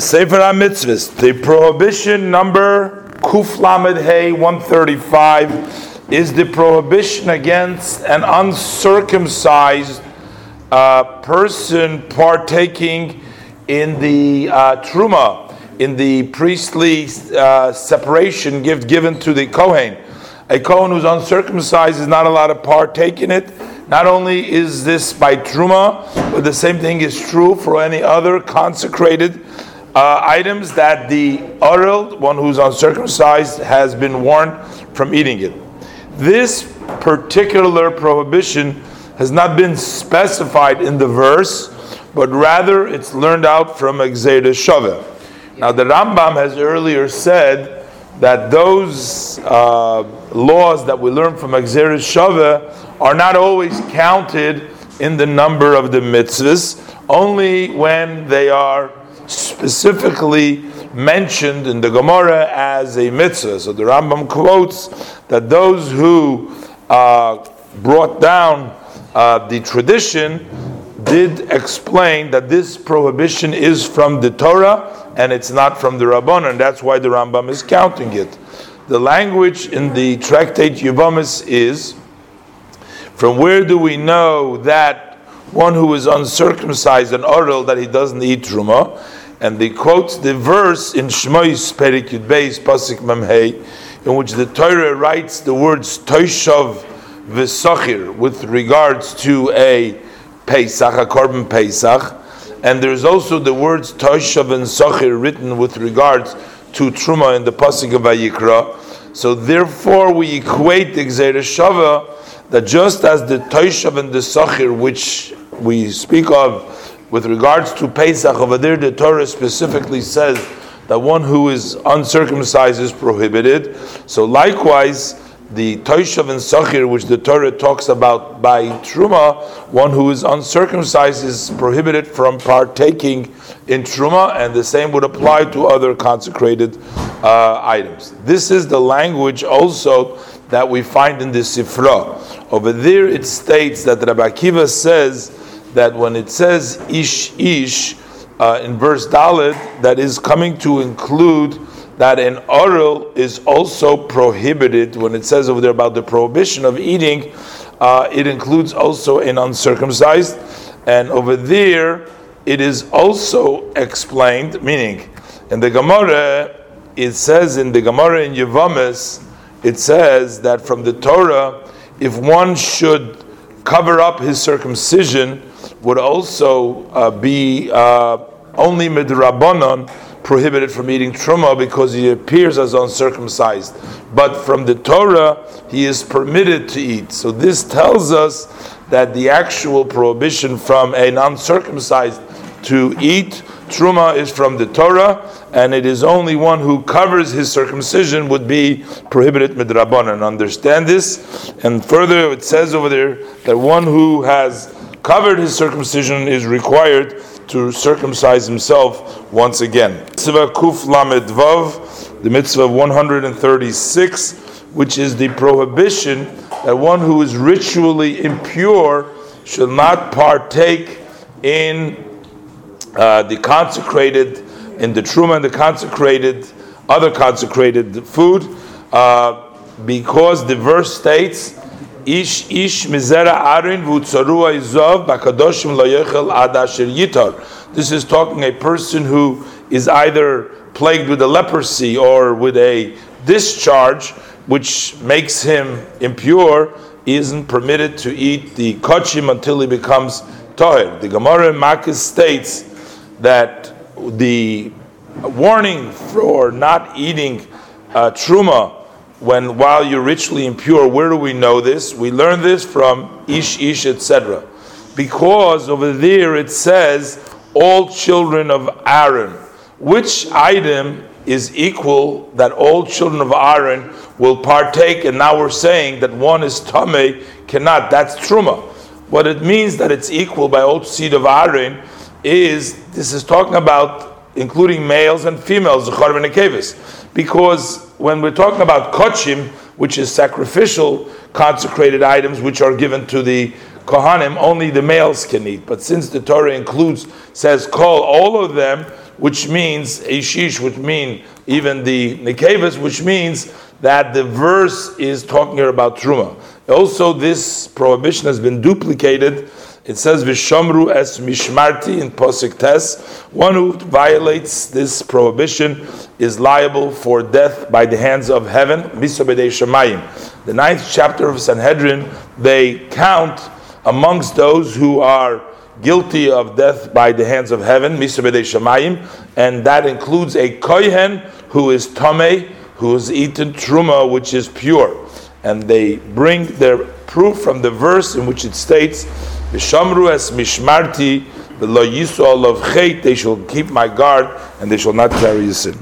Sefer HaMitzvahs, the prohibition number Kuf Lamed Hey 135 is the prohibition against an uncircumcised uh, person partaking in the uh, truma, in the priestly uh, separation gift given to the Kohen. A Kohen who's uncircumcised is not allowed to partake in it. Not only is this by truma, but the same thing is true for any other consecrated uh, items that the orel, one who's uncircumcised, has been warned from eating it. This particular prohibition has not been specified in the verse, but rather it's learned out from Exeda Shaveh. Now, the Rambam has earlier said that those uh, laws that we learn from Exeda Shaveh are not always counted in the number of the mitzvahs, only when they are specifically mentioned in the Gemara as a mitzvah. So the Rambam quotes that those who uh, brought down uh, the tradition did explain that this prohibition is from the Torah and it's not from the Rabban, and that's why the Rambam is counting it. The language in the tractate Yevamis is from where do we know that one who is uncircumcised and orel that he doesn't eat truma? And they quote the verse in Shmois Perik Yud Beis Pasik Memhei, in which the Torah writes the words Toishav V'Sachir with regards to a Pesach, a Korban Pesach, and there's also the words Toishav and Sachir written with regards to Truma in the Pasik of Vayikra. So therefore, we equate the Shava that just as the Toishav and the Sachir, which we speak of with regards to Pesach over there, the Torah specifically says that one who is uncircumcised is prohibited. So likewise, the Toishav and Sachir, which the Torah talks about by Truma, one who is uncircumcised is prohibited from partaking in Truma, and the same would apply to other consecrated uh, items. This is the language also that we find in the Sifra. Over there it states that Rabbi Akiva says that when it says ish ish uh, in verse Dalit, that is coming to include that an orel is also prohibited. When it says over there about the prohibition of eating, uh, it includes also an uncircumcised, and over there it is also explained, meaning in the Gemara it says in the Gemara in Yevamis, it says that from the Torah, if one should cover up his circumcision would also uh, be uh, only midrabanon prohibited from eating truma because he appears as uncircumcised. But from the Torah, he is permitted to eat. So this tells us that the actual prohibition from a non-circumcised to eat truma is from the Torah, and it is only one who covers his circumcision would be prohibited midrabanan. Understand this, and further it says over there that one who has covered his circumcision is required to circumcise himself once again. Mitzvah Kuf Lamed Vav, the mitzvah of 136, which is the prohibition that one who is ritually impure should not partake in uh, the consecrated, in the truma and the consecrated, other consecrated food, uh, because the verse states Ish ish mizera arin v'utzarua izov bakadoshim loyechel ad asher yitar. This is talking a person who is either plagued with a leprosy or with a discharge, which makes him impure, isn't permitted to eat the kochim until he becomes toher. The Gemara in Makis states that the warning for not eating uh, truma when while you're ritually impure, where do we know this? We learn this from Ish Ish, etc. Because over there it says, all children of Aaron. Which item is equal that all children of Aaron will partake, and now we're saying that one is Tamei, cannot. That's Truma. What it means that it's equal by all seed of Aaron is this is talking about including males and females, the Kharvanikavis. because when we're talking about kochim, which is sacrificial consecrated items which are given to the kohanim, only the males can eat. But since the Torah includes, says, call all of them, which means Ishish, which mean even the Nekevas, which means that the verse is talking here about Truma. Also, this prohibition has been duplicated. It says Vishamru es mishmarti in Posik Tes. One who violates this prohibition is liable for death by the hands of heaven. Shemayim. The ninth chapter of Sanhedrin, they count amongst those who are guilty of death by the hands of heaven, Shemayim, and that includes a kohen who is tamei, who has eaten truma, which is pure. And they bring their proof from the verse in which it states, "Vishamru es mishmarti, the lo yisol of chait, they shall keep my guard, and they shall not carry a sin."